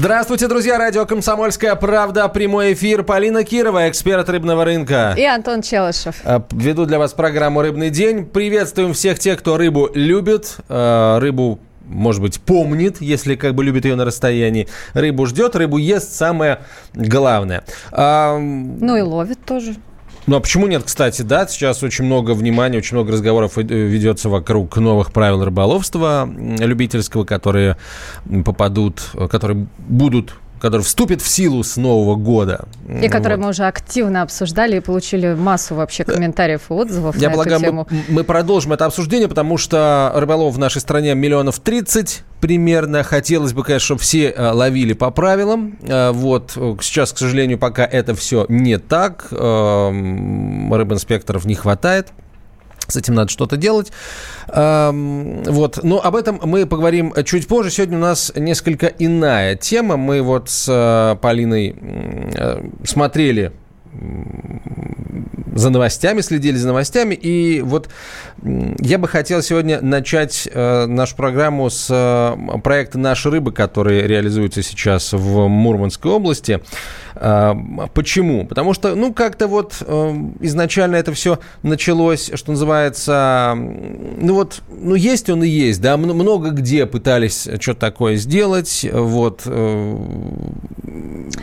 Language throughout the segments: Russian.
Здравствуйте, друзья! Радио «Комсомольская правда». Прямой эфир. Полина Кирова, эксперт рыбного рынка. И Антон Челышев. Э, веду для вас программу «Рыбный день». Приветствуем всех тех, кто рыбу любит, э, рыбу может быть, помнит, если как бы любит ее на расстоянии. Рыбу ждет, рыбу ест, самое главное. А, ну и ловит тоже. Ну а почему нет, кстати, да? Сейчас очень много внимания, очень много разговоров ведется вокруг новых правил рыболовства любительского, которые попадут, которые будут который вступит в силу с Нового года. И вот. который мы уже активно обсуждали и получили массу вообще комментариев и отзывов Я на полагаю, эту тему. Мы, мы продолжим это обсуждение, потому что рыболов в нашей стране миллионов 30 примерно. Хотелось бы, конечно, чтобы все э, ловили по правилам. Э, вот сейчас, к сожалению, пока это все не так. Эм, рыбинспекторов не хватает. С этим надо что-то делать. Вот. Но об этом мы поговорим чуть позже. Сегодня у нас несколько иная тема. Мы вот с э, Полиной э, смотрели за новостями, следили за новостями. И вот я бы хотел сегодня начать э, нашу программу с э, проекта «Наши рыбы», который реализуется сейчас в Мурманской области. Э, почему? Потому что, ну, как-то вот э, изначально это все началось, что называется, ну вот, ну, есть он и есть, да, много где пытались что-то такое сделать, вот. Э,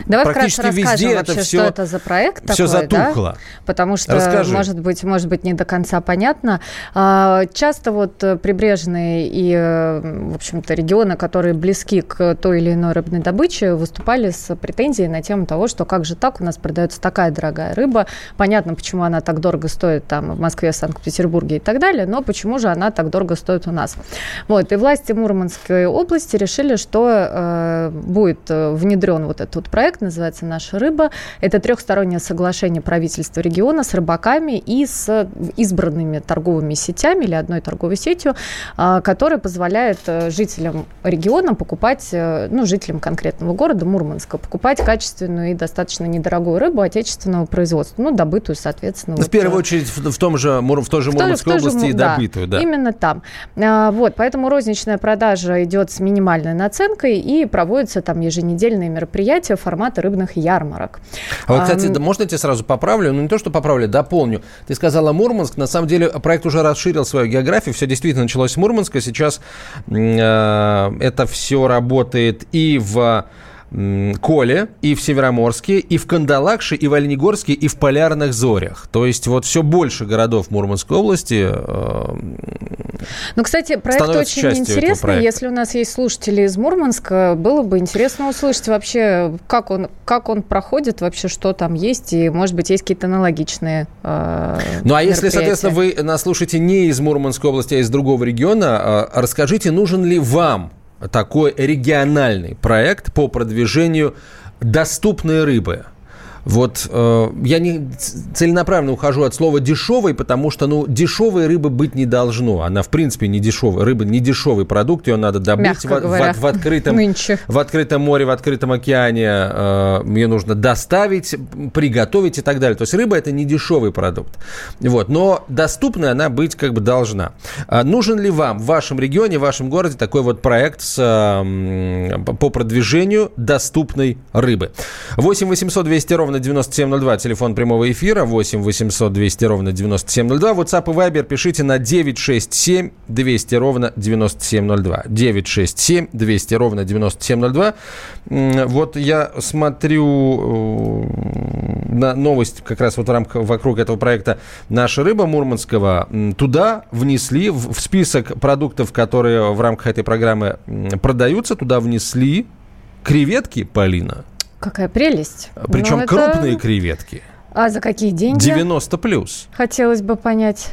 Давай практически везде вообще, это все, что это за проект все такой, затухло. Да? Потому что, Расскажи. может быть, может быть, не до конца понятно. А, часто вот прибрежные и, в общем-то, регионы, которые близки к той или иной рыбной добыче, выступали с претензией на тему того, что как же так, у нас продается такая дорогая рыба. Понятно, почему она так дорого стоит там в Москве, Санкт-Петербурге и так далее, но почему же она так дорого стоит у нас? Вот, и власти Мурманской области решили, что э, будет э, внедрен вот этот вот проект, называется «Наша рыба». Это трехстороннее соглашение правительства региона с рыбаками и с избранными торговыми сетями или одной торговой сетью, э, которая позволяет э, жителям региона покупать, э, ну, жителям конкретного города Мурманска, покупать качественную и достаточно недорогую рыбу отечественного производства, ну, добытую, соответственно. Ну, в вот, первую э, очередь в, в том же, в той же Мурманской в, области и да, добытую, да. именно там. А, вот, поэтому розничная продажа идет с минимальной наценкой и проводятся там еженедельные мероприятия формата рыбных ярмарок. А вот, кстати, а, можно я тебя сразу поправлю? Ну, не то, что поправлю, дополню. Ты сказала Мурманск, на самом деле проект уже расширил свою географию, все действительно началось с Мурманска, сейчас э, это все работает и в Коле, и в Североморске, и в Кандалакше, и в Оленегорске, и в Полярных Зорях. То есть вот все больше городов Мурманской области э, Ну, кстати, проект очень интересный. Если у нас есть слушатели из Мурманска, было бы интересно услышать вообще, как он, как он проходит, вообще что там есть, и, может быть, есть какие-то аналогичные э, Ну, а если, соответственно, вы нас слушаете не из Мурманской области, а из другого региона, э, расскажите, нужен ли вам такой региональный проект по продвижению доступной рыбы – вот э, я не целенаправленно ухожу от слова дешевый, потому что, ну, дешевой рыбы быть не должно. Она, в принципе, не дешевая. Рыба не дешевый продукт, ее надо добыть в, в, в, открытом, в открытом море, в открытом океане. Э, ее нужно доставить, приготовить и так далее. То есть рыба это не дешевый продукт. Вот. Но доступной она быть как бы должна. А нужен ли вам в вашем регионе, в вашем городе такой вот проект с, э, по продвижению доступной рыбы? 8 800 200 ровно ровно 9702, телефон прямого эфира, 8 800 200 ровно 9702. WhatsApp и Viber пишите на 967 200 ровно 9702. 967 200 ровно 9702. Вот я смотрю э, на новость как раз вот в рамках, вокруг этого проекта «Наша рыба» Мурманского. Туда внесли, в список продуктов, которые в рамках этой программы продаются, туда внесли креветки, Полина. Какая прелесть. Причем ну, крупные это... креветки. А за какие деньги? 90 плюс. Хотелось бы понять.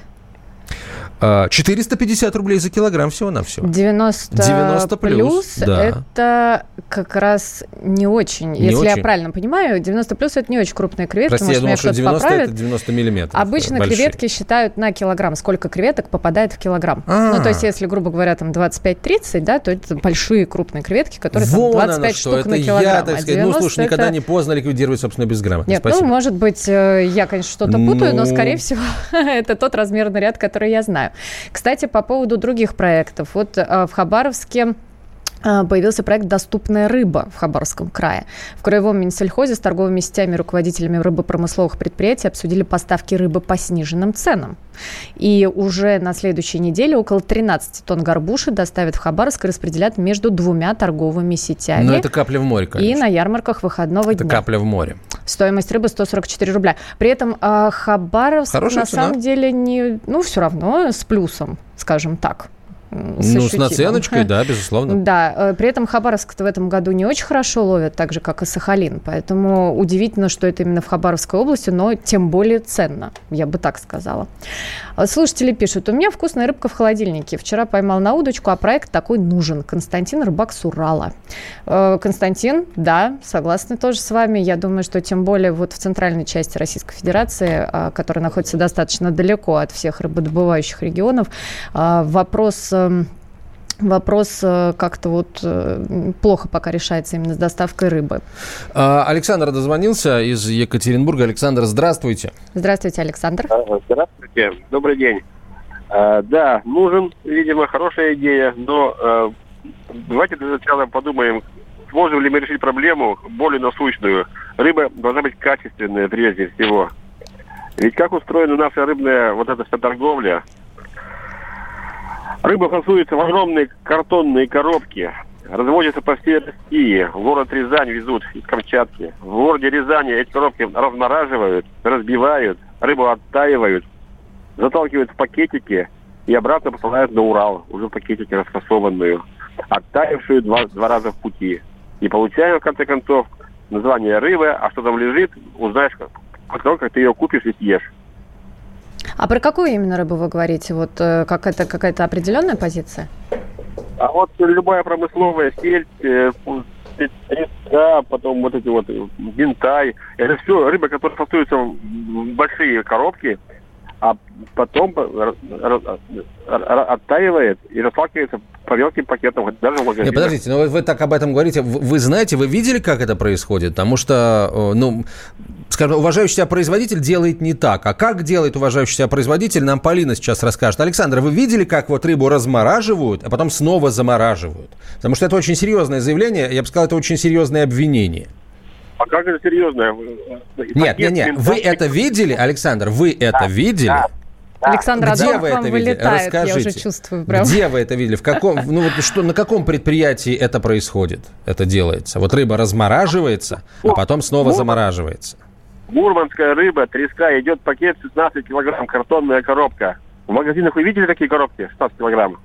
450 рублей за килограмм всего на все. 90, 90 плюс, плюс да. это как раз не очень. Не если очень. я правильно понимаю, 90 плюс это не очень крупные креветки. Прости, Может, я думал, что 90 поправит. это 90 миллиметров. Обычно большие. креветки считают на килограмм. Сколько креветок попадает в килограмм. А-а-а. Ну, то есть, если, грубо говоря, там 25-30, да, то это большие крупные креветки, которые Вон там 25 оно, штук это на килограмм. Я, так сказать, ну, слушай, это... никогда не поздно ликвидировать собственно безграмотность. Нет, ну, Спасибо. ну, может быть, э, я, конечно, что-то путаю, ну... но, скорее всего, это тот размерный ряд, который я знаю. Кстати, по поводу других проектов. Вот э, в Хабаровске появился проект «Доступная рыба» в Хабаровском крае. В Краевом Минсельхозе с торговыми сетями руководителями рыбопромысловых предприятий обсудили поставки рыбы по сниженным ценам. И уже на следующей неделе около 13 тонн горбуши доставят в Хабаровск и распределят между двумя торговыми сетями. Но это капля в море, конечно. И на ярмарках выходного это дня. Это капля в море. Стоимость рыбы 144 рубля. При этом э, Хабаровск Хорошая на цена. самом деле не, ну, все равно с плюсом, скажем так. С ну, с наценочкой, да, безусловно. Да, э, при этом Хабаровск в этом году не очень хорошо ловят, так же, как и Сахалин. Поэтому удивительно, что это именно в Хабаровской области, но тем более ценно, я бы так сказала. Э, слушатели пишут, у меня вкусная рыбка в холодильнике. Вчера поймал на удочку, а проект такой нужен. Константин Рыбак с Урала. Э, Константин, да, согласны тоже с вами. Я думаю, что тем более вот в центральной части Российской Федерации, которая находится достаточно далеко от всех рыбодобывающих регионов, вопрос Эм, вопрос э, как-то вот э, плохо пока решается именно с доставкой рыбы. А, Александр дозвонился из Екатеринбурга. Александр, здравствуйте. Здравствуйте, Александр. Здравствуйте, добрый день. А, да, нужен, видимо, хорошая идея, но а, давайте для начала подумаем, сможем ли мы решить проблему более насущную. Рыба должна быть качественная прежде всего. Ведь как устроена наша рыбная вот эта вся торговля, Рыба фасуется в огромные картонные коробки, разводится по всей России. В город Рязань везут из Камчатки. В городе Рязани эти коробки размораживают, разбивают, рыбу оттаивают, заталкивают в пакетики и обратно посылают на Урал, уже в пакетике расфасованную, оттаившую два, два раза в пути. И получаем, в конце концов, название рыбы, а что там лежит, узнаешь, как, как ты ее купишь и съешь. А про какую именно рыбу вы говорите? Вот э, как это какая-то определенная позиция? А вот любая промысловая сельдь, э, треска, потом вот эти вот винтай, это все рыба, которая фасуется в большие коробки, а потом оттаивает и расталкивается по мелким пакетам, даже в магазинах. подождите, но вы, вы так об этом говорите. Вы знаете, вы видели, как это происходит? Потому что, ну, скажем, уважающий себя производитель делает не так. А как делает уважающий себя производитель, нам Полина сейчас расскажет. Александр, вы видели, как вот рыбу размораживают, а потом снова замораживают? Потому что это очень серьезное заявление, я бы сказал, это очень серьезное обвинение. А как это серьезное? Нет, нет, нет. Вы это видели, Александр? Вы это да, видели? Да. Александр, где а вы это видели? Вылетает, Расскажите. Я уже чувствую, прям. Где вы это видели? В каком, ну вот что, на каком предприятии это происходит? Это делается? Вот рыба размораживается, а потом снова замораживается. Мурманская рыба, треска, идет пакет 16 килограмм, картонная коробка. В магазинах вы видели такие коробки 16 килограмм?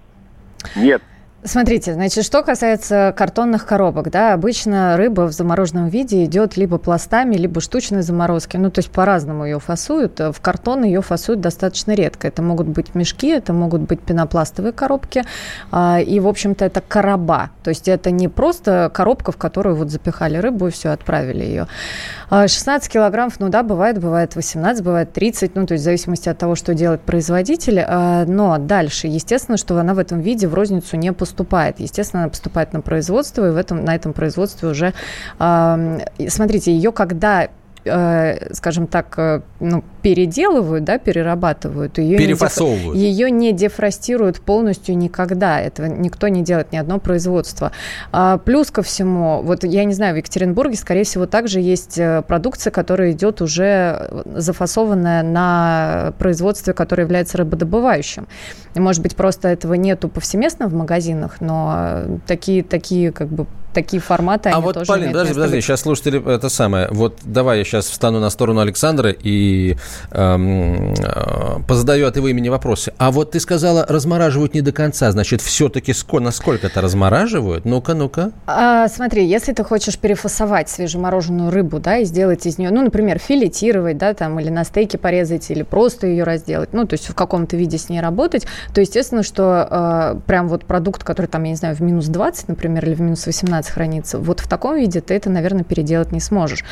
Нет. Смотрите, значит, что касается картонных коробок, да, обычно рыба в замороженном виде идет либо пластами, либо штучной заморозки. Ну, то есть по-разному ее фасуют. В картон ее фасуют достаточно редко. Это могут быть мешки, это могут быть пенопластовые коробки. А, и, в общем-то, это короба. То есть это не просто коробка, в которую вот запихали рыбу и все, отправили ее. 16 а, килограммов, ну да, бывает, бывает 18, бывает 30, ну, то есть в зависимости от того, что делает производитель. А, но дальше, естественно, что она в этом виде в розницу не поступает поступает. Естественно, она поступает на производство, и в этом, на этом производстве уже... Смотрите, ее когда э, скажем так, э, ну, переделывают, да, перерабатывают, ее перефасовывают. Не деф... Ее не дефростируют полностью никогда. Этого никто не делает, ни одно производство. А, плюс ко всему, вот я не знаю, в Екатеринбурге, скорее всего, также есть э, продукция, которая идет уже зафасованная на производстве, которое является рыбодобывающим. Может быть, просто этого нету повсеместно в магазинах, но такие, такие как бы такие форматы, а они вот, тоже Полин, подожди, подожди, сейчас слушатели, это самое, вот давай я сейчас встану на сторону Александра и эм, э, позадаю от его имени вопросы. А вот ты сказала, размораживают не до конца, значит, все-таки сколько, насколько это размораживают? Ну-ка, ну-ка. А, смотри, если ты хочешь перефасовать свежемороженую рыбу, да, и сделать из нее, ну, например, филетировать, да, там, или на стейке порезать, или просто ее разделать, ну, то есть в каком-то виде с ней работать, то, естественно, что э, прям вот продукт, который там, я не знаю, в минус 20, например, или в минус 18 18 хранится. Вот в таком виде ты это, наверное, переделать не сможешь.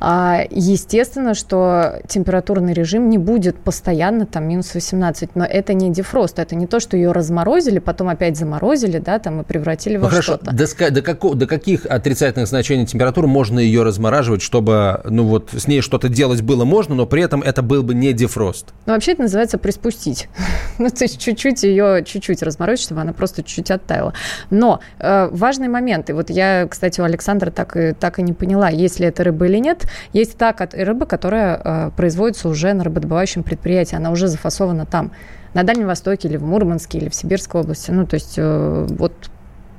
А, естественно, что температурный режим не будет постоянно там минус 18, но это не дефрост, это не то, что ее разморозили, потом опять заморозили, да, там и превратили ну, во хорошо. что-то. До, до, како, до каких отрицательных значений температуры можно ее размораживать, чтобы, ну вот, с ней что-то делать было можно, но при этом это был бы не дефрост? Ну, вообще это называется приспустить. ну, то есть чуть-чуть ее, чуть-чуть разморозить, чтобы она просто чуть-чуть оттаяла. Но э, важный момент, и вот я, кстати, у Александра так и, так и не поняла, есть ли это рыба или нет. Есть та рыба, которая э, производится уже на рыбодобывающем предприятии, она уже зафасована там, на Дальнем Востоке или в Мурманске или в Сибирской области. Ну, то есть э, вот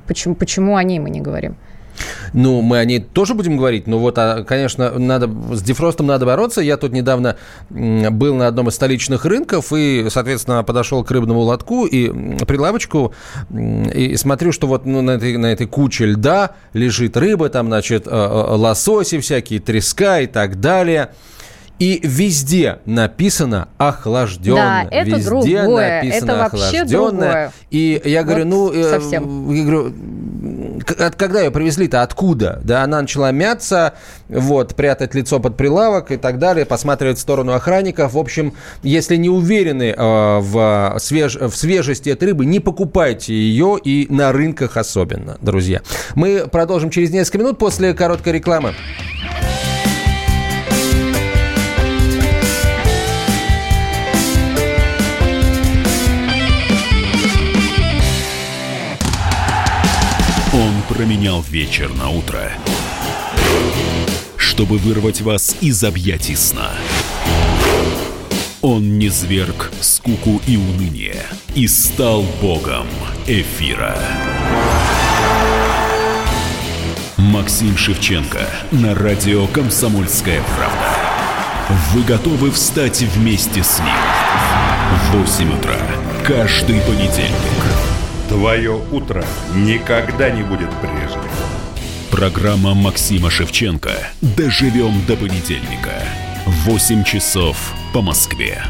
почему, почему о ней мы не говорим. Ну, мы о ней тоже будем говорить, но вот, а, конечно, надо, с дефростом надо бороться. Я тут недавно был на одном из столичных рынков и, соответственно, подошел к рыбному лотку и прилавочку и смотрю, что вот ну, на, этой, на этой куче льда лежит рыба, там, значит, а, а, лососи всякие, треска и так далее – и везде написано охлажденно. Да, это везде другое. написано это вообще другое. И я говорю, вот ну, э, совсем. я говорю, когда ее привезли-то, откуда? Да, она начала мяться, вот, прятать лицо под прилавок и так далее, посматривать в сторону охранников. В общем, если не уверены э, в, свеж... в свежести этой рыбы, не покупайте ее и на рынках особенно, друзья. Мы продолжим через несколько минут после короткой рекламы. Променял вечер на утро, чтобы вырвать вас из объятий сна. Он не зверг скуку и уныние и стал богом эфира. Максим Шевченко на радио «Комсомольская правда». Вы готовы встать вместе с ним? В 8 утра каждый понедельник Твое утро никогда не будет прежним. Программа Максима Шевченко. Доживем до понедельника. 8 часов по Москве.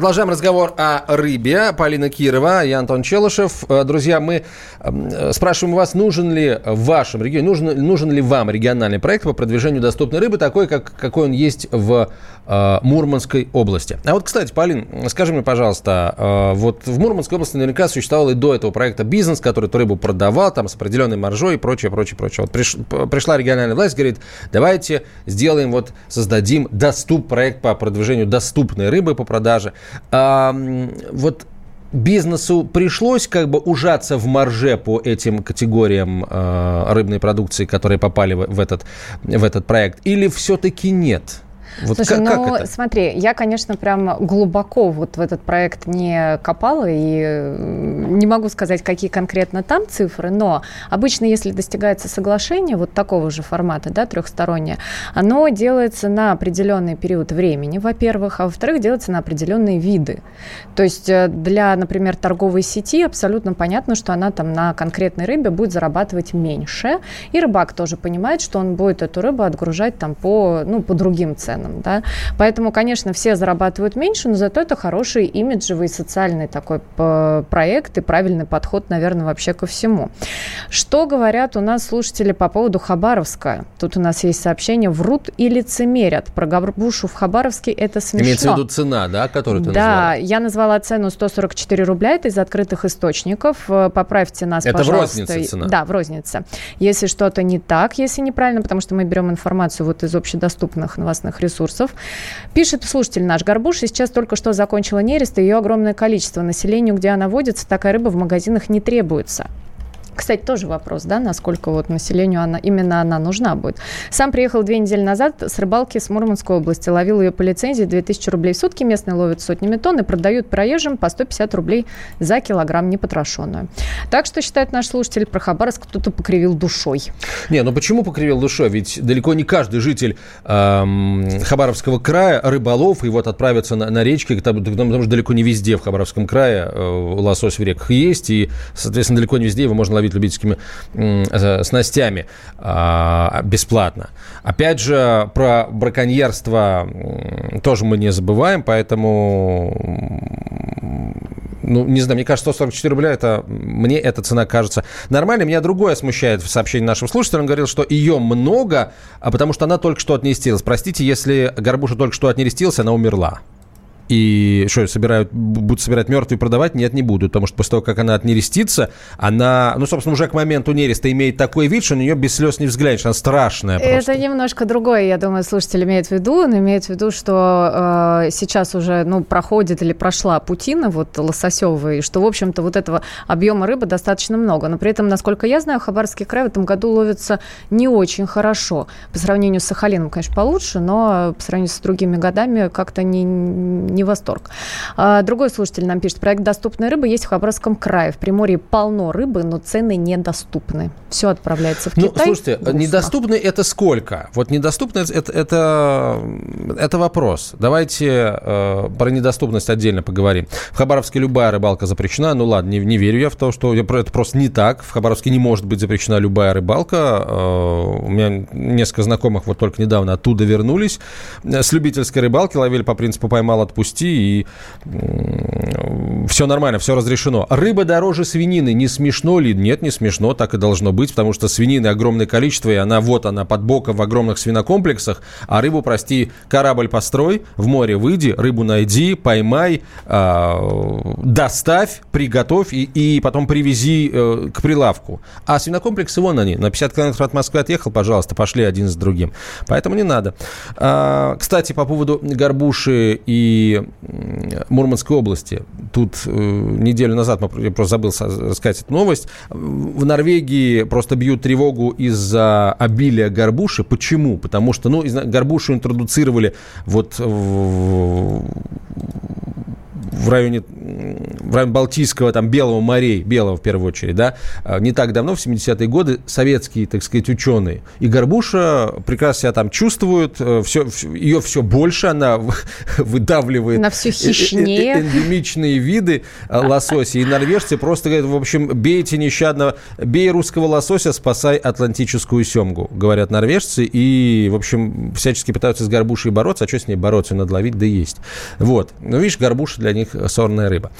Продолжаем разговор о рыбе. Полина Кирова, я Антон Челышев. Э, друзья, мы э, спрашиваем вас, нужен ли в вашем регионе, нужен, нужен ли вам региональный проект по продвижению доступной рыбы, такой, как, какой он есть в э, Мурманской области. А вот, кстати, Полин, скажи мне, пожалуйста, э, вот в Мурманской области наверняка существовал и до этого проекта бизнес, который эту рыбу продавал там с определенной маржой и прочее, прочее, прочее. Вот приш, пришла региональная власть, говорит, давайте сделаем, вот создадим доступ, проект по продвижению доступной рыбы по продаже. Вот бизнесу пришлось как бы ужаться в марже по этим категориям э, рыбной продукции, которые попали в, этот, в этот проект, или все-таки нет? Вот Слушай, как, ну как это? смотри, я, конечно, прям глубоко вот в этот проект не копала и не могу сказать, какие конкретно там цифры, но обычно, если достигается соглашение вот такого же формата, да, трехстороннее, оно делается на определенный период времени, во-первых, а во-вторых, делается на определенные виды. То есть э, для, например, торговой сети абсолютно понятно, что она там на конкретной рыбе будет зарабатывать меньше, и рыбак тоже понимает, что он будет эту рыбу отгружать там по, ну, по другим ценам ценам. Да? Поэтому, конечно, все зарабатывают меньше, но зато это хороший имиджевый социальный такой проект и правильный подход, наверное, вообще ко всему. Что говорят у нас слушатели по поводу Хабаровска? Тут у нас есть сообщение «Врут и лицемерят». Про горбушу в Хабаровске это смешно. Имеется в виду цена, да, которую ты Да, назвала? я назвала цену 144 рубля, это из открытых источников. Э, поправьте нас, это пожалуйста. Это в рознице цена? Да, в рознице. Если что-то не так, если неправильно, потому что мы берем информацию вот из общедоступных новостных ресурсов, ресурсов. Пишет слушатель наш, горбуша сейчас только что закончила нерест, и ее огромное количество. Населению, где она водится, такая рыба в магазинах не требуется. Кстати, тоже вопрос, да, насколько вот населению она, именно она нужна будет. Сам приехал две недели назад с рыбалки с Мурманской области. Ловил ее по лицензии 2000 рублей в сутки. Местные ловят сотнями тонн и продают проезжим по 150 рублей за килограмм непотрошенную. Так что, считает наш слушатель, про Хабаровск кто-то покривил душой. Не, ну почему покривил душой? Ведь далеко не каждый житель эм, Хабаровского края рыболов и вот отправится на, на речки, потому, потому что далеко не везде в Хабаровском крае э, лосось в реках есть, и, соответственно, далеко не везде его можно ловить любительскими снастями э, бесплатно. Опять же, про браконьерство тоже мы не забываем, поэтому ну, не знаю, мне кажется, 144 рубля, это, мне эта цена кажется нормальной. Меня другое смущает в сообщении нашим слушателям. Он говорил, что ее много, а потому что она только что отнестилась. Простите, если Горбуша только что отнерестилась, она умерла. И что, собирают, будут собирать мертвые продавать? Нет, не будут, потому что после того, как она отнерестится, она, ну, собственно, уже к моменту нереста имеет такой вид, что на нее без слез не взглянешь, она страшная просто. Это немножко другое, я думаю, слушатель имеет в виду. Он имеет в виду, что э, сейчас уже, ну, проходит или прошла путина вот лососевая, и что, в общем-то, вот этого объема рыбы достаточно много. Но при этом, насколько я знаю, Хабаровский край в этом году ловится не очень хорошо. По сравнению с Сахалином, конечно, получше, но по сравнению с другими годами как-то не, не не восторг. А, другой слушатель нам пишет, проект «Доступная рыба» есть в Хабаровском крае. В Приморье полно рыбы, но цены недоступны. Все отправляется в ну, Китай. Ну, слушайте, грустно. недоступны это сколько? Вот недоступны это, это, это вопрос. Давайте э, про недоступность отдельно поговорим. В Хабаровске любая рыбалка запрещена. Ну ладно, не, не верю я в то, что это просто не так. В Хабаровске не может быть запрещена любая рыбалка. Э, у меня несколько знакомых вот только недавно оттуда вернулись. С любительской рыбалки ловили по принципу «поймал, отпусти» и все нормально, все разрешено. Рыба дороже свинины. Не смешно ли? Нет, не смешно, так и должно быть, потому что свинины огромное количество, и она вот она под боком в огромных свинокомплексах, а рыбу, прости, корабль построй, в море выйди, рыбу найди, поймай, э, доставь, приготовь и, и потом привези э, к прилавку. А свинокомплексы вон они, на 50 километров от Москвы отъехал, пожалуйста, пошли один с другим. Поэтому не надо. А, кстати, по поводу горбуши и Мурманской области. Тут э, неделю назад, я просто забыл сказать эту новость, в Норвегии просто бьют тревогу из-за обилия горбуши. Почему? Потому что, ну, горбушу интродуцировали вот в, в районе, в районе Балтийского, там, Белого морей, Белого в первую очередь, да, а, не так давно, в 70-е годы, советские, так сказать, ученые. И Горбуша прекрасно себя там чувствует, все, э, ее все больше, она выдавливает она все хищнее. эндемичные виды э, лосося. И норвежцы просто говорят, в общем, бейте нещадно, бей русского лосося, спасай атлантическую семгу, говорят норвежцы. И, в общем, всячески пытаются с горбушей бороться. А что с ней бороться? Надо ловить, да есть. Вот. Ну, видишь, горбуша для них сорная рыба.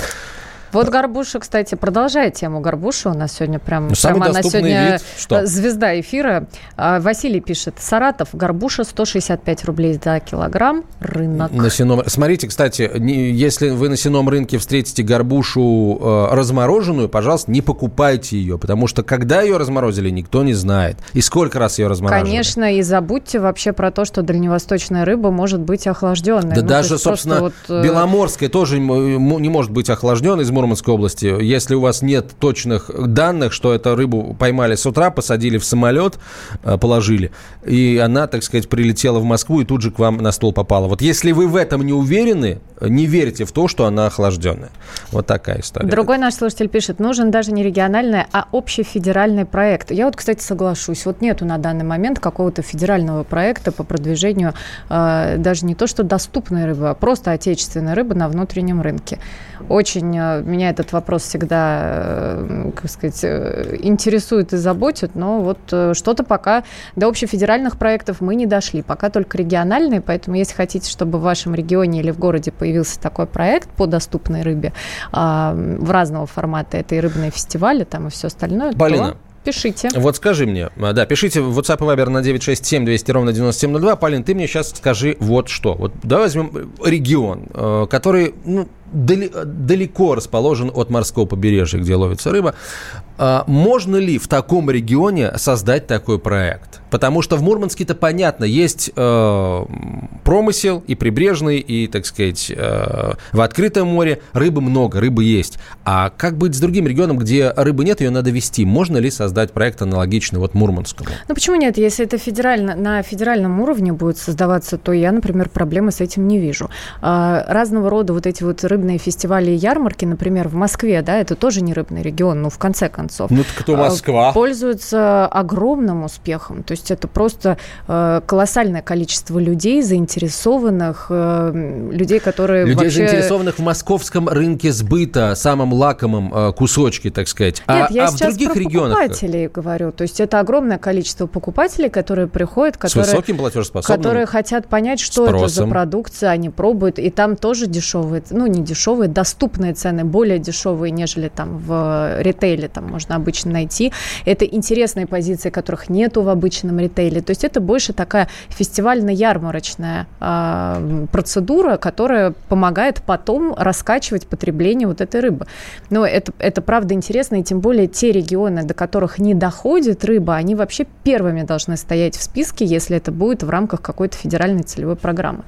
Вот Горбуша, кстати, продолжает тему Горбуша. У нас сегодня прям, ну, прямо она сегодня вид, что? звезда эфира. А, Василий пишет. Саратов, Горбуша 165 рублей за килограмм. Рынок. На сеном... Смотрите, кстати, не, если вы на сеном рынке встретите горбушу э, размороженную, пожалуйста, не покупайте ее, потому что когда ее разморозили, никто не знает. И сколько раз ее разморозили. Конечно, и забудьте вообще про то, что дальневосточная рыба может быть охлажденной. Да ну, даже, собственно, вот, э... беломорская тоже не может быть охлажденной из Мурманской области, если у вас нет точных данных, что эту рыбу поймали с утра, посадили в самолет, э, положили, и она, так сказать, прилетела в Москву и тут же к вам на стол попала. Вот если вы в этом не уверены, не верьте в то, что она охлажденная. Вот такая история. Другой наш слушатель пишет, нужен даже не региональный, а общефедеральный проект. Я вот, кстати, соглашусь. Вот нету на данный момент какого-то федерального проекта по продвижению э, даже не то, что доступной рыбы, а просто отечественной рыбы на внутреннем рынке. Очень э, меня этот вопрос всегда, э, как сказать, э, интересует и заботит, но вот что-то пока до общефедеральных проектов мы не дошли, пока только региональные, поэтому если хотите, чтобы в вашем регионе или в городе появился такой проект по доступной рыбе а, в разного формата этой рыбные фестивали там и все остальное, Полина, то Пишите. Вот скажи мне, а, да, пишите в WhatsApp и Viber на 967 200 ровно 9702. Полин, ты мне сейчас скажи вот что. Вот давай возьмем регион, который, ну, далеко расположен от морского побережья, где ловится рыба. А, можно ли в таком регионе создать такой проект? Потому что в Мурманске-то понятно, есть э, промысел и прибрежный, и, так сказать, э, в открытом море рыбы много, рыбы есть. А как быть с другим регионом, где рыбы нет, ее надо вести? Можно ли создать проект аналогичный вот Мурманскому? Ну почему нет? Если это федерально, на федеральном уровне будет создаваться, то я, например, проблемы с этим не вижу. А, разного рода вот эти вот рыбные фестивали и ярмарки, например, в Москве, да, это тоже не рыбный регион, ну в конце концов. Ну, так это Москва. Пользуется огромным успехом. То есть это просто э, колоссальное количество людей, заинтересованных, э, людей, которые Людей, вообще... заинтересованных в московском рынке сбыта, самом лакомом э, кусочке, так сказать. Нет, а, я а сейчас в других про регионах... покупателей говорю. То есть это огромное количество покупателей, которые приходят, которые... С высоким платежеспособным Которые хотят понять, что спросом. это за продукция, они пробуют, и там тоже дешевые, ну не дешевые, доступные цены, более дешевые, нежели там в ритейле, там, можно обычно найти. Это интересные позиции, которых нету в обычном ритейле. То есть это больше такая фестивально-ярмарочная э, процедура, которая помогает потом раскачивать потребление вот этой рыбы. Но это, это правда интересно, и тем более те регионы, до которых не доходит рыба, они вообще первыми должны стоять в списке, если это будет в рамках какой-то федеральной целевой программы.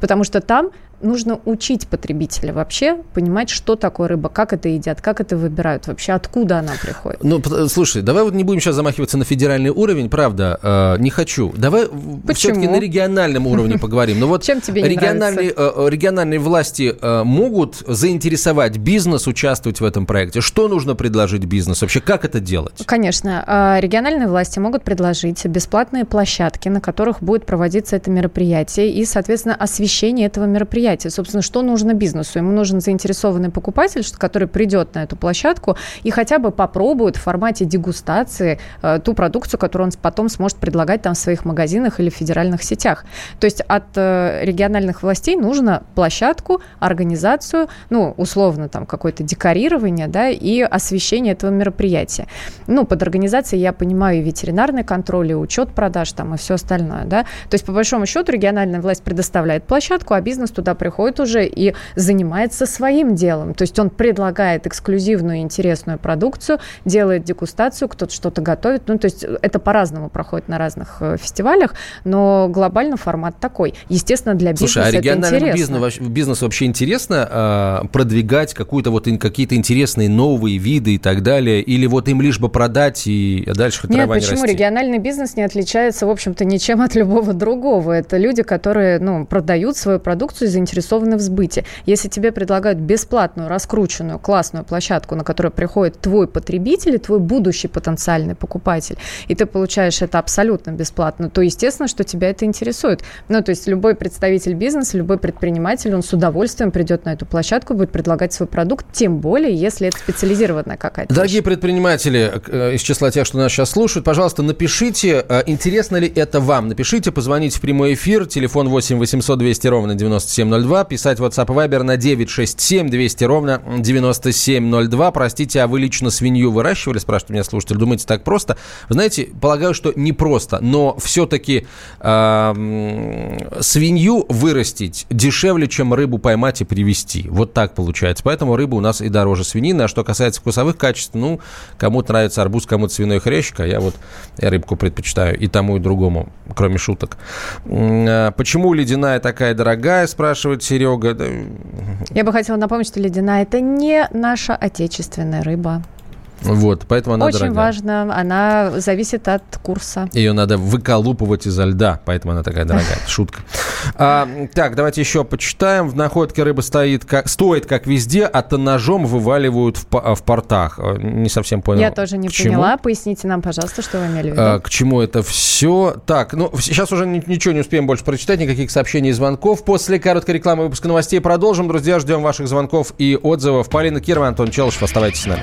Потому что там нужно учить потребителя вообще понимать, что такое рыба, как это едят, как это выбирают, вообще откуда она приходит. Ну, слушай, давай вот не будем сейчас замахиваться на федеральный уровень, правда, э, не хочу. Давай все-таки на региональном уровне поговорим. Ну вот Чем тебе не региональные, э, региональные власти э, могут заинтересовать бизнес участвовать в этом проекте? Что нужно предложить бизнесу? Вообще, как это делать? Конечно. Э, региональные власти могут предложить бесплатные площадки, на которых будет проводиться это мероприятие и, соответственно, освещение этого мероприятия мероприятие. Собственно, что нужно бизнесу? Ему нужен заинтересованный покупатель, который придет на эту площадку и хотя бы попробует в формате дегустации э, ту продукцию, которую он потом сможет предлагать там в своих магазинах или в федеральных сетях. То есть от э, региональных властей нужно площадку, организацию, ну, условно, там, какое-то декорирование, да, и освещение этого мероприятия. Ну, под организацией я понимаю и ветеринарный контроль, и учет продаж, там, и все остальное, да. То есть, по большому счету, региональная власть предоставляет площадку, а бизнес туда приходит уже и занимается своим делом. То есть он предлагает эксклюзивную интересную продукцию, делает дегустацию, кто-то что-то готовит. Ну, то есть это по-разному проходит на разных э, фестивалях, но глобально формат такой. Естественно, для бизнеса Слушай, а региональному бизнесу, бизнесу вообще интересно э, продвигать какую-то вот какие-то интересные новые виды и так далее? Или вот им лишь бы продать и дальше хоть Нет, почему? не расти? Региональный бизнес не отличается, в общем-то, ничем от любого другого. Это люди, которые ну, продают свою продукцию, заинтересованы заинтересованы в сбыте. Если тебе предлагают бесплатную, раскрученную, классную площадку, на которую приходит твой потребитель, твой будущий потенциальный покупатель, и ты получаешь это абсолютно бесплатно, то естественно, что тебя это интересует. Ну, то есть любой представитель бизнеса, любой предприниматель, он с удовольствием придет на эту площадку, будет предлагать свой продукт, тем более, если это специализированная какая-то Дорогие вещь. предприниматели э, из числа тех, что нас сейчас слушают, пожалуйста, напишите, э, интересно ли это вам. Напишите, позвоните в прямой эфир, телефон 8 800 200 ровно 9702 9702. Писать WhatsApp и Viber на 967 200 ровно 9702. Простите, а вы лично свинью выращивали, спрашивает меня слушатель. Думаете, так просто? Вы знаете, полагаю, что не просто, но все-таки э, свинью вырастить дешевле, чем рыбу поймать и привезти. Вот так получается. Поэтому рыба у нас и дороже свинины. А что касается вкусовых качеств, ну, кому-то нравится арбуз, кому-то свиной хрящик, а я вот рыбку предпочитаю и тому, и другому, кроме шуток. А почему ледяная такая дорогая, спрашивает спрашивает Серега. Я бы хотела напомнить, что ледяная – это не наша отечественная рыба. Вот, поэтому она Очень дорогая. важно, она зависит от курса. Ее надо выколупывать изо льда, поэтому она такая дорогая. Шутка. А, так, давайте еще почитаем. В находке рыба стоит как, стоит как везде, а то ножом вываливают в, в портах. А, не совсем понял. Я тоже не поняла. Поясните нам, пожалуйста, что вы имели в виду. А, к чему это все? Так, ну, сейчас уже ничего не успеем больше прочитать, никаких сообщений и звонков. После короткой рекламы выпуска новостей продолжим. Друзья, ждем ваших звонков и отзывов. Полина Кирова, Антон Челышев, оставайтесь с нами.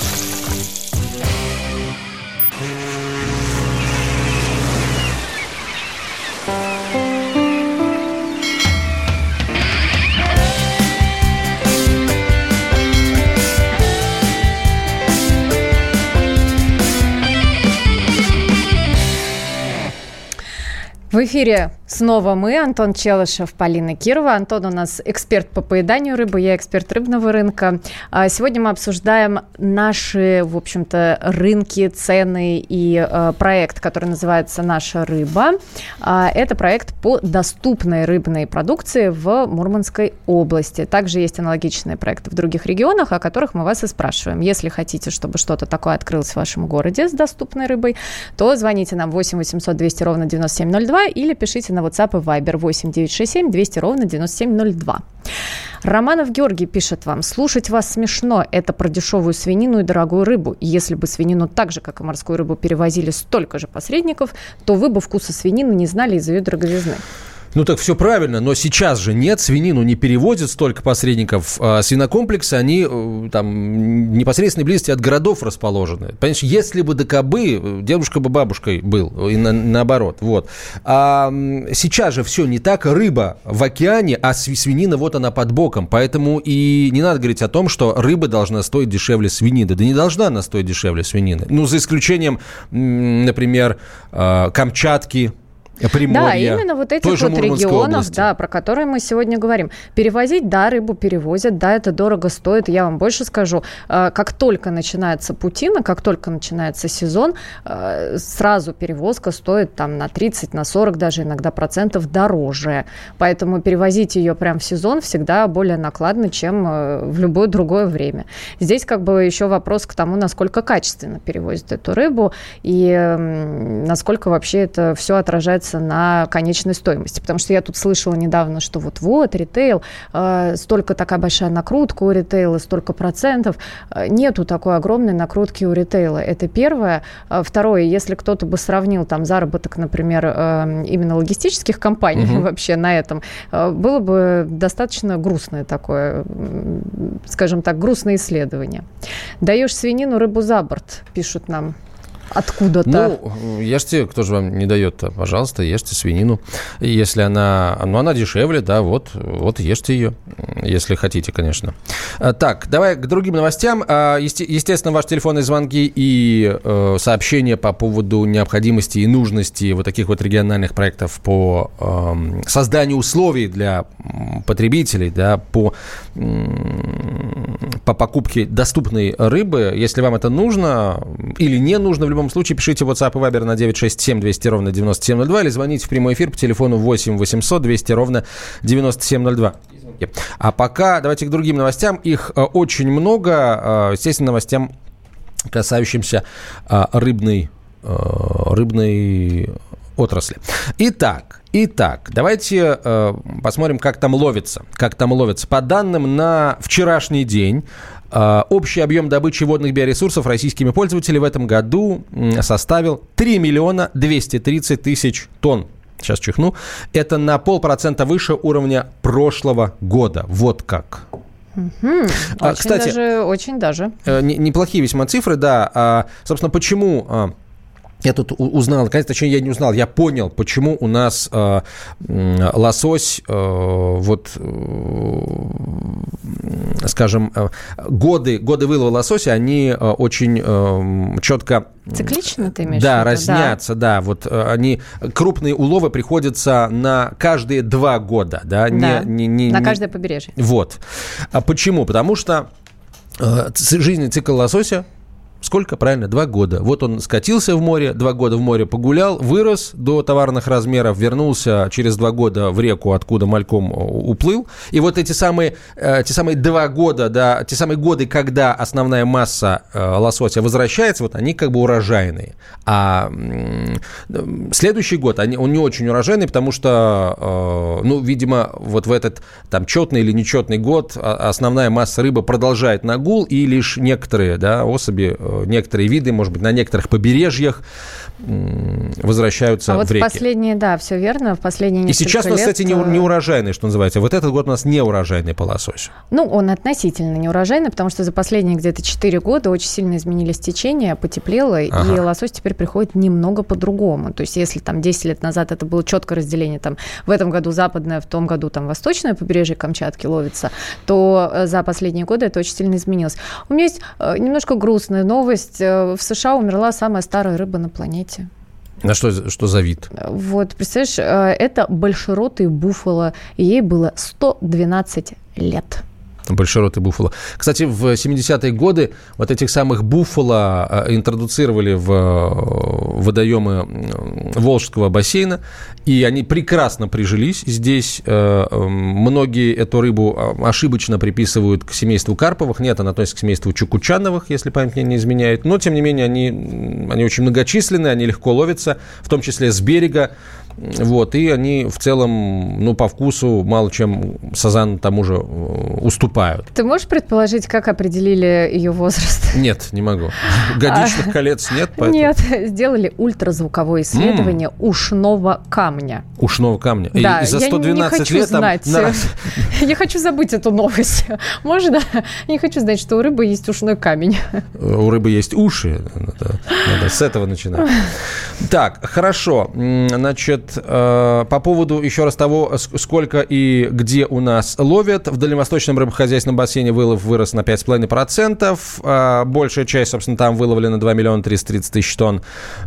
В эфире снова мы, Антон Челышев, Полина Кирова. Антон у нас эксперт по поеданию рыбы, я эксперт рыбного рынка. А сегодня мы обсуждаем наши, в общем-то, рынки, цены и э, проект, который называется «Наша рыба». А, это проект по доступной рыбной продукции в Мурманской области. Также есть аналогичные проекты в других регионах, о которых мы вас и спрашиваем. Если хотите, чтобы что-то такое открылось в вашем городе с доступной рыбой, то звоните нам 8 800 200 ровно 9702 или пишите на WhatsApp и Viber 8 967 200 ровно 9702. Романов Георгий пишет вам, слушать вас смешно, это про дешевую свинину и дорогую рыбу. Если бы свинину так же, как и морскую рыбу, перевозили столько же посредников, то вы бы вкуса свинины не знали из-за ее дороговизны. Ну так все правильно, но сейчас же нет, свинину не перевозят столько посредников. А свинокомплексы, они э, там непосредственной близости от городов расположены. Понимаешь, если бы ДКБ, э, дедушка бы бабушкой был, и на, наоборот. Вот. А сейчас же все не так, рыба в океане, а свинина вот она под боком. Поэтому и не надо говорить о том, что рыба должна стоить дешевле свинины. Да не должна она стоить дешевле свинины. Ну, за исключением, например, Камчатки, Приморья, да, именно вот этих вот регионов, области. да, про которые мы сегодня говорим. Перевозить, да, рыбу перевозят, да, это дорого стоит. Я вам больше скажу, э, как только начинается путина, как только начинается сезон, э, сразу перевозка стоит там на 30, на 40 даже иногда процентов дороже. Поэтому перевозить ее прямо в сезон всегда более накладно, чем в любое другое время. Здесь как бы еще вопрос к тому, насколько качественно перевозят эту рыбу и насколько вообще это все отражается отражается на конечной стоимости. Потому что я тут слышала недавно, что вот-вот, ритейл, э, столько такая большая накрутка у ритейла, столько процентов. Э, нету такой огромной накрутки у ритейла. Это первое. Э, второе, если кто-то бы сравнил там заработок, например, э, именно логистических компаний угу. вообще на этом, э, было бы достаточно грустное такое, скажем так, грустное исследование. Даешь свинину, рыбу за борт, пишут нам откуда-то. Ну, ешьте, кто же вам не дает-то, пожалуйста, ешьте свинину. Если она, ну, она дешевле, да, вот, вот ешьте ее, если хотите, конечно. А, так, давай к другим новостям. А, естественно, ваши телефонные звонки и э, сообщения по поводу необходимости и нужности вот таких вот региональных проектов по эм, созданию условий для потребителей, да, по, по покупке доступной рыбы. Если вам это нужно или не нужно в любом любом случае пишите WhatsApp и Viber на 967 200 ровно 9702 или звоните в прямой эфир по телефону 8 800 200 ровно 9702. А пока давайте к другим новостям. Их э, очень много. Э, естественно, новостям, касающимся э, рыбной, рыбной отрасли. Итак, итак, давайте э, посмотрим, как там ловится. Как там ловится. По данным на вчерашний день, общий объем добычи водных биоресурсов российскими пользователями в этом году составил 3 миллиона 230 тысяч тонн. Сейчас чихну. Это на полпроцента выше уровня прошлого года. Вот как. Угу. А, кстати, даже, очень даже. Э, неплохие весьма цифры, да. А, собственно, почему а, я тут узнал, наконец, точнее, я не узнал, я понял, почему у нас э, лосось, э, вот, э, скажем, э, годы, годы вылова лосося, они э, очень э, четко... Циклично ты имеешь Да, разнятся, да. да. Вот э, они, крупные уловы приходятся на каждые два года, да. да не, не, не, на каждое побережье. Вот. А почему? Потому что э, жизненный цикл лосося Сколько? Правильно, два года. Вот он скатился в море, два года в море погулял, вырос до товарных размеров, вернулся через два года в реку, откуда мальком уплыл. И вот эти самые, э, те самые два года, да, те самые годы, когда основная масса э, лосося возвращается, вот они как бы урожайные. А э, следующий год, они, он не очень урожайный, потому что, э, ну, видимо, вот в этот там четный или нечетный год основная масса рыбы продолжает нагул, и лишь некоторые, да, особи э, некоторые виды, может быть, на некоторых побережьях возвращаются а вот в реки. последние, да, все верно, в последние И сейчас у нас, лет... кстати, не, не урожайный, что называется. Вот этот год у нас не урожайный по лососю. Ну, он относительно не урожайный, потому что за последние где-то 4 года очень сильно изменились течения, потеплело, ага. и лосось теперь приходит немного по-другому. То есть если там 10 лет назад это было четкое разделение, там в этом году западное, в том году там восточное побережье Камчатки ловится, то э, за последние годы это очень сильно изменилось. У меня есть э, немножко грустная новость. Э, в США умерла самая старая рыба на планете. На что, что за вид? Вот, представляешь, э, это большеротый буфало, ей было 112 лет большеротый буфало. Кстати, в 70-е годы вот этих самых буфало э, интродуцировали в э, водоемы Волжского бассейна, и они прекрасно прижились здесь. Э, многие эту рыбу ошибочно приписывают к семейству Карповых. Нет, она относится к семейству Чукучановых, если память мне не изменяет. Но, тем не менее, они, они очень многочисленны, они легко ловятся, в том числе с берега. Вот, и они в целом, ну, по вкусу мало чем Сазан тому же э, уступают. Ты можешь предположить, как определили ее возраст? Нет, не могу. Годичных а, колец нет, поэтому... Нет, сделали ультразвуковое исследование mm. ушного камня. Ушного камня? Да, и за 112 я не хочу лет знать. Там... Я хочу забыть эту новость. Можно? Я не хочу знать, что у рыбы есть ушной камень. У рыбы есть уши. Надо, надо с этого начинать. Так, хорошо. Значит, Значит, э, по поводу еще раз того, сколько и где у нас ловят. В дальневосточном рыбохозяйственном бассейне вылов вырос на 5,5%. Э, большая часть, собственно, там выловлена 2 миллиона 330 тысяч тонн.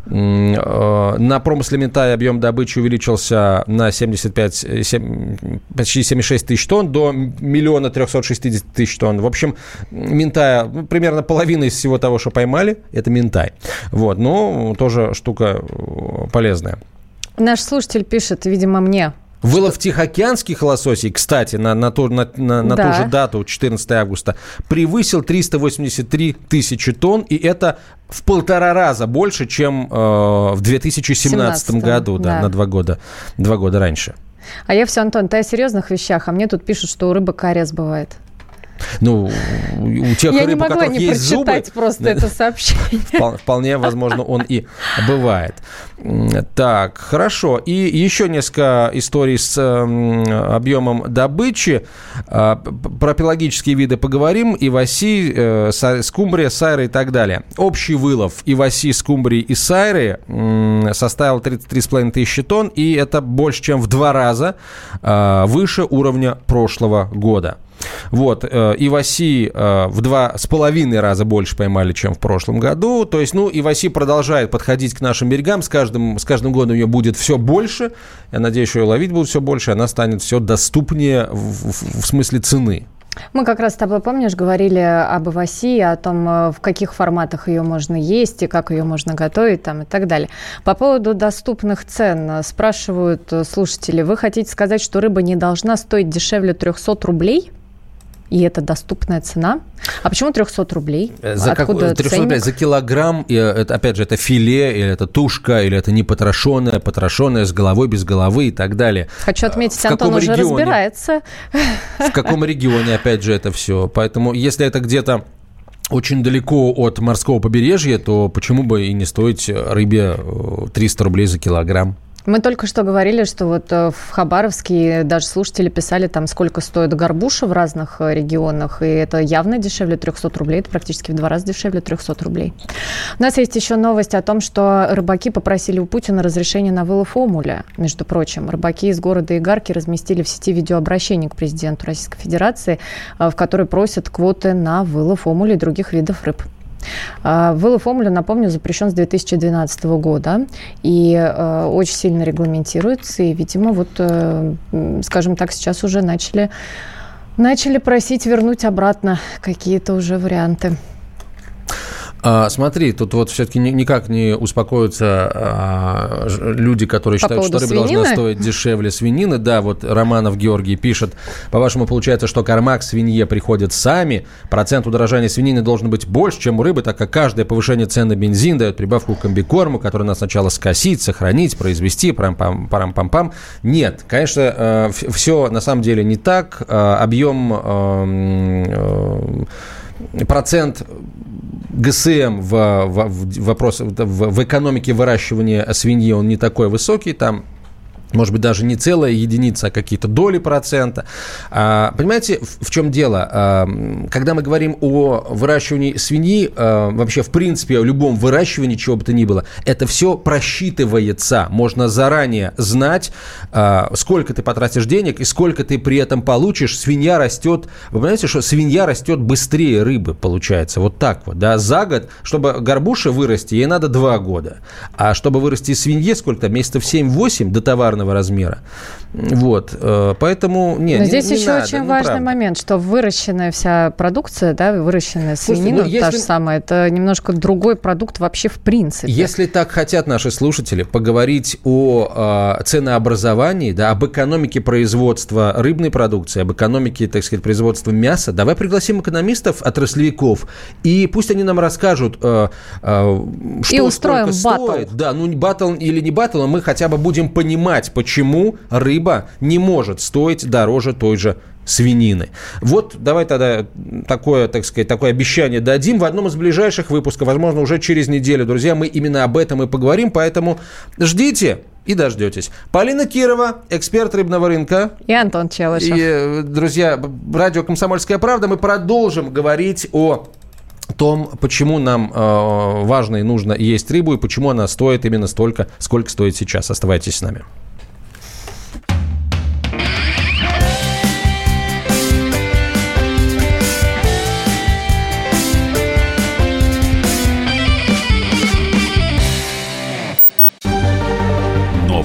Э, на промысле Минтай объем добычи увеличился на 75, 7, почти 76 тысяч тонн до миллиона 360 тысяч тонн. В общем, Минтая ну, примерно половина из всего того, что поймали, это Минтай. Вот, но тоже штука полезная. Наш слушатель пишет, видимо, мне. Вылов тихоокеанских лососей, кстати, на, на, ту, на, на, на да. ту же дату, 14 августа, превысил 383 тысячи тонн, и это в полтора раза больше, чем э, в 2017 году, да, да, на два года, два года раньше. А я все, Антон, ты о серьезных вещах, а мне тут пишут, что у рыбы кариес бывает. Ну, у тех Я рыб, не могла не прочитать зубы, просто это сообщение. Вполне возможно, он и бывает. Так, хорошо. И еще несколько историй с объемом добычи. А, про пелагические виды поговорим. Иваси, э, скумбрия, сайры и так далее. Общий вылов иваси, скумбрии и сайры составил 33,5 тысячи тонн, и это больше, чем в два раза а, выше уровня прошлого года. Вот. Э, и Васи э, в два с половиной раза больше поймали, чем в прошлом году. То есть, ну, и Васи продолжает подходить к нашим берегам. С каждым, с каждым годом ее будет все больше. Я надеюсь, что ее ловить будет все больше. Она станет все доступнее в, в, в смысле цены. Мы как раз с тобой, помнишь, говорили об Иваси, о том, э, в каких форматах ее можно есть и как ее можно готовить там, и так далее. По поводу доступных цен спрашивают слушатели, вы хотите сказать, что рыба не должна стоить дешевле 300 рублей? И это доступная цена. А почему 300 рублей? Э, за Откуда как, 300 рублей за килограмм, и это, опять же, это филе, или это тушка, или это не потрошенное, потрошенное с головой, без головы и так далее. Хочу отметить, в Антон уже регионе, разбирается. В каком регионе, опять же, это все. Поэтому, если это где-то очень далеко от морского побережья, то почему бы и не стоить рыбе 300 э, рублей за килограмм? Мы только что говорили, что вот э, в Хабаровске даже слушатели писали там, сколько стоит горбуша в разных э, регионах, и это явно дешевле 300 рублей, это практически в два раза дешевле 300 рублей. У нас есть еще новость о том, что рыбаки попросили у Путина разрешение на вылов омуля. Между прочим, рыбаки из города Игарки разместили в сети видеообращение к президенту Российской Федерации, э, в которой просят квоты на вылов омуля и других видов рыб. А, вылов омуля, напомню, запрещен с 2012 года и э, очень сильно регламентируется. И, видимо, вот, э, скажем так, сейчас уже начали, начали просить вернуть обратно какие-то уже варианты. А, смотри, тут вот все-таки никак не успокоятся а, люди, которые По считают, что рыба свинины? должна стоить дешевле свинины. Да, вот Романов Георгий пишет, по-вашему, получается, что кормак свинье приходит сами, процент удорожания свинины должен быть больше, чем у рыбы, так как каждое повышение цен на бензин дает прибавку к комбикорму, который надо сначала скосить, сохранить, произвести, парам-пам-пам-пам. Нет, конечно, э, все на самом деле не так. Э, объем э, процент ГСМ в, в, в, вопрос, в, в экономике выращивания свиньи, он не такой высокий, там может быть, даже не целая единица, а какие-то доли процента. А, понимаете, в, чем дело? А, когда мы говорим о выращивании свиньи, а, вообще, в принципе, о любом выращивании, чего бы то ни было, это все просчитывается. Можно заранее знать, сколько ты потратишь денег и сколько ты при этом получишь. Свинья растет, вы понимаете, что свинья растет быстрее рыбы, получается, вот так вот, да, за год, чтобы горбуша вырасти, ей надо два года, а чтобы вырасти свинье, сколько-то, месяцев 7-8 до товарного разного размера. Вот, э, поэтому нет. Но здесь не еще надо, очень ну, важный правда. момент, что выращенная вся продукция, да, выращенная свинина, Слушайте, ну, та же самая, это немножко другой продукт вообще в принципе. Если так хотят наши слушатели поговорить о э, ценообразовании, да, об экономике производства рыбной продукции, об экономике, так сказать, производства мяса, давай пригласим экономистов, отраслевиков, и пусть они нам расскажут, э, э, что и устроим стоит. Да, ну батл или не батл, но мы хотя бы будем понимать, почему рыба не может стоить дороже той же свинины. Вот давай тогда такое, так сказать, такое обещание дадим в одном из ближайших выпусков, возможно, уже через неделю, друзья, мы именно об этом и поговорим, поэтому ждите и дождетесь. Полина Кирова, эксперт рыбного рынка. И Антон Челышев. И, э, друзья, радио «Комсомольская правда». Мы продолжим говорить о том, почему нам э, важно и нужно есть рыбу, и почему она стоит именно столько, сколько стоит сейчас. Оставайтесь с нами.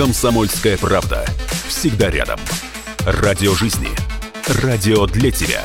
«Комсомольская правда». Всегда рядом. Радио жизни. Радио для тебя.